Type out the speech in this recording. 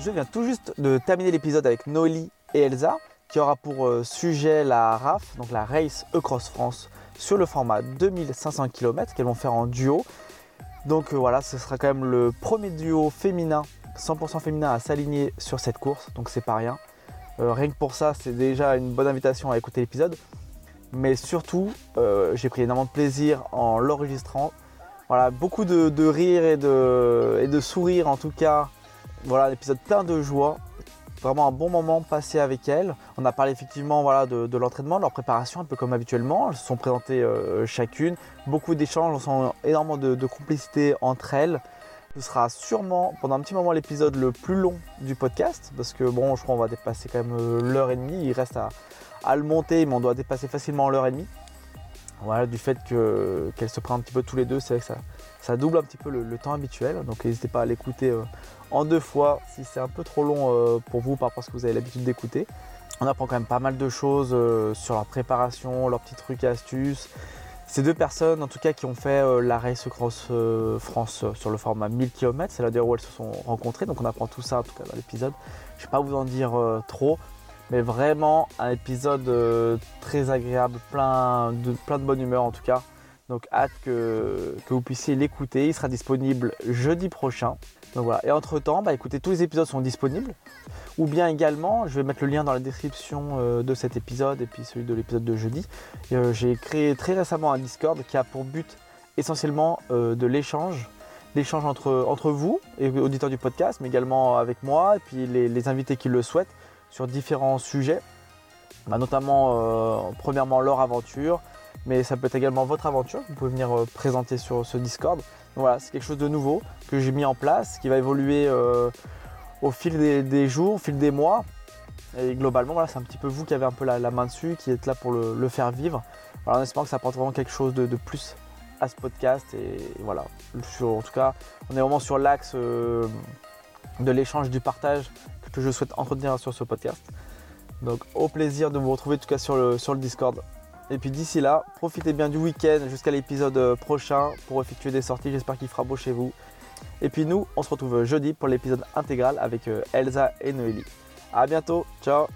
Je viens tout juste de terminer l'épisode avec Noélie et Elsa qui aura pour euh, sujet la RAF, donc la Race Across France, sur le format 2500 km qu'elles vont faire en duo. Donc euh, voilà, ce sera quand même le premier duo féminin, 100% féminin à s'aligner sur cette course, donc c'est pas rien. Euh, rien que pour ça, c'est déjà une bonne invitation à écouter l'épisode. Mais surtout, j'ai pris énormément de plaisir en l'enregistrant. Voilà, beaucoup de, rire et de, et de sourire en tout cas. Voilà, l'épisode plein de joie vraiment un bon moment passé avec elles. On a parlé effectivement voilà, de, l'entraînement, de leur préparation, un peu comme habituellement. Elles se sont présentées euh, chacune. Beaucoup d'échanges, on sent énormément de, complicité entre elles. Ce sera sûrement pendant un petit moment l'épisode le plus long du podcast parce que bon, je crois qu'on va dépasser quand même euh, l'heure et demie. Il reste à, le monter, mais on doit dépasser facilement l'heure et demie. Voilà, du fait qu'elles se prennent un petit peu tous les deux, c'est vrai que ça, ça double un petit peu le, temps habituel. Donc n'hésitez pas à l'écouter euh, en deux fois si c'est un peu trop long euh, pour vous par rapport à ce que vous avez l'habitude d'écouter. On apprend quand même pas mal de choses euh, sur la préparation, leurs petits trucs et astuces. Ces deux personnes, en tout cas, qui ont fait la Race Cross France sur le format 1000 km, c'est là d'ailleurs où elles se sont rencontrées. Donc on apprend tout ça en tout cas dans l'épisode. Je ne vais pas vous en dire trop, mais vraiment un épisode très agréable, plein de, plein de bonne humeur en tout cas. Donc hâte que, que vous puissiez l'écouter. Il sera disponible jeudi prochain. Donc voilà. Et entre temps, bah, écoutez, tous les épisodes sont disponibles. Ou bien également, je vais mettre le lien dans la description euh, de cet épisode et puis celui de l'épisode de jeudi. Euh, j'ai créé très récemment un Discord qui a pour but essentiellement euh, de l'échange. L'échange entre, entre vous et auditeurs du podcast, mais également avec moi et puis les, invités qui le souhaitent sur différents sujets. Bah, notamment, premièrement, leur aventure, mais ça peut être également votre aventure. Vous pouvez venir présenter sur ce Discord. Voilà, c'est quelque chose de nouveau que j'ai mis en place, qui va évoluer euh, au fil des, jours, au fil des mois. Et globalement, voilà, c'est un petit peu vous qui avez un peu la, main dessus, qui êtes là pour le, faire vivre. Voilà, en espérant que ça apporte vraiment quelque chose de, plus à ce podcast. Et, voilà, en tout cas, on est vraiment sur l'axe euh, de l'échange, du partage que je souhaite entretenir sur ce podcast. Donc au plaisir de vous retrouver en tout cas sur le, sur le Discord. Et puis d'ici là, profitez bien du week-end jusqu'à l'épisode euh, prochain pour effectuer des sorties. J'espère qu'il fera beau chez vous. Et puis nous, on se retrouve jeudi pour l'épisode intégral avec euh, Elsa et Noélie. A bientôt, ciao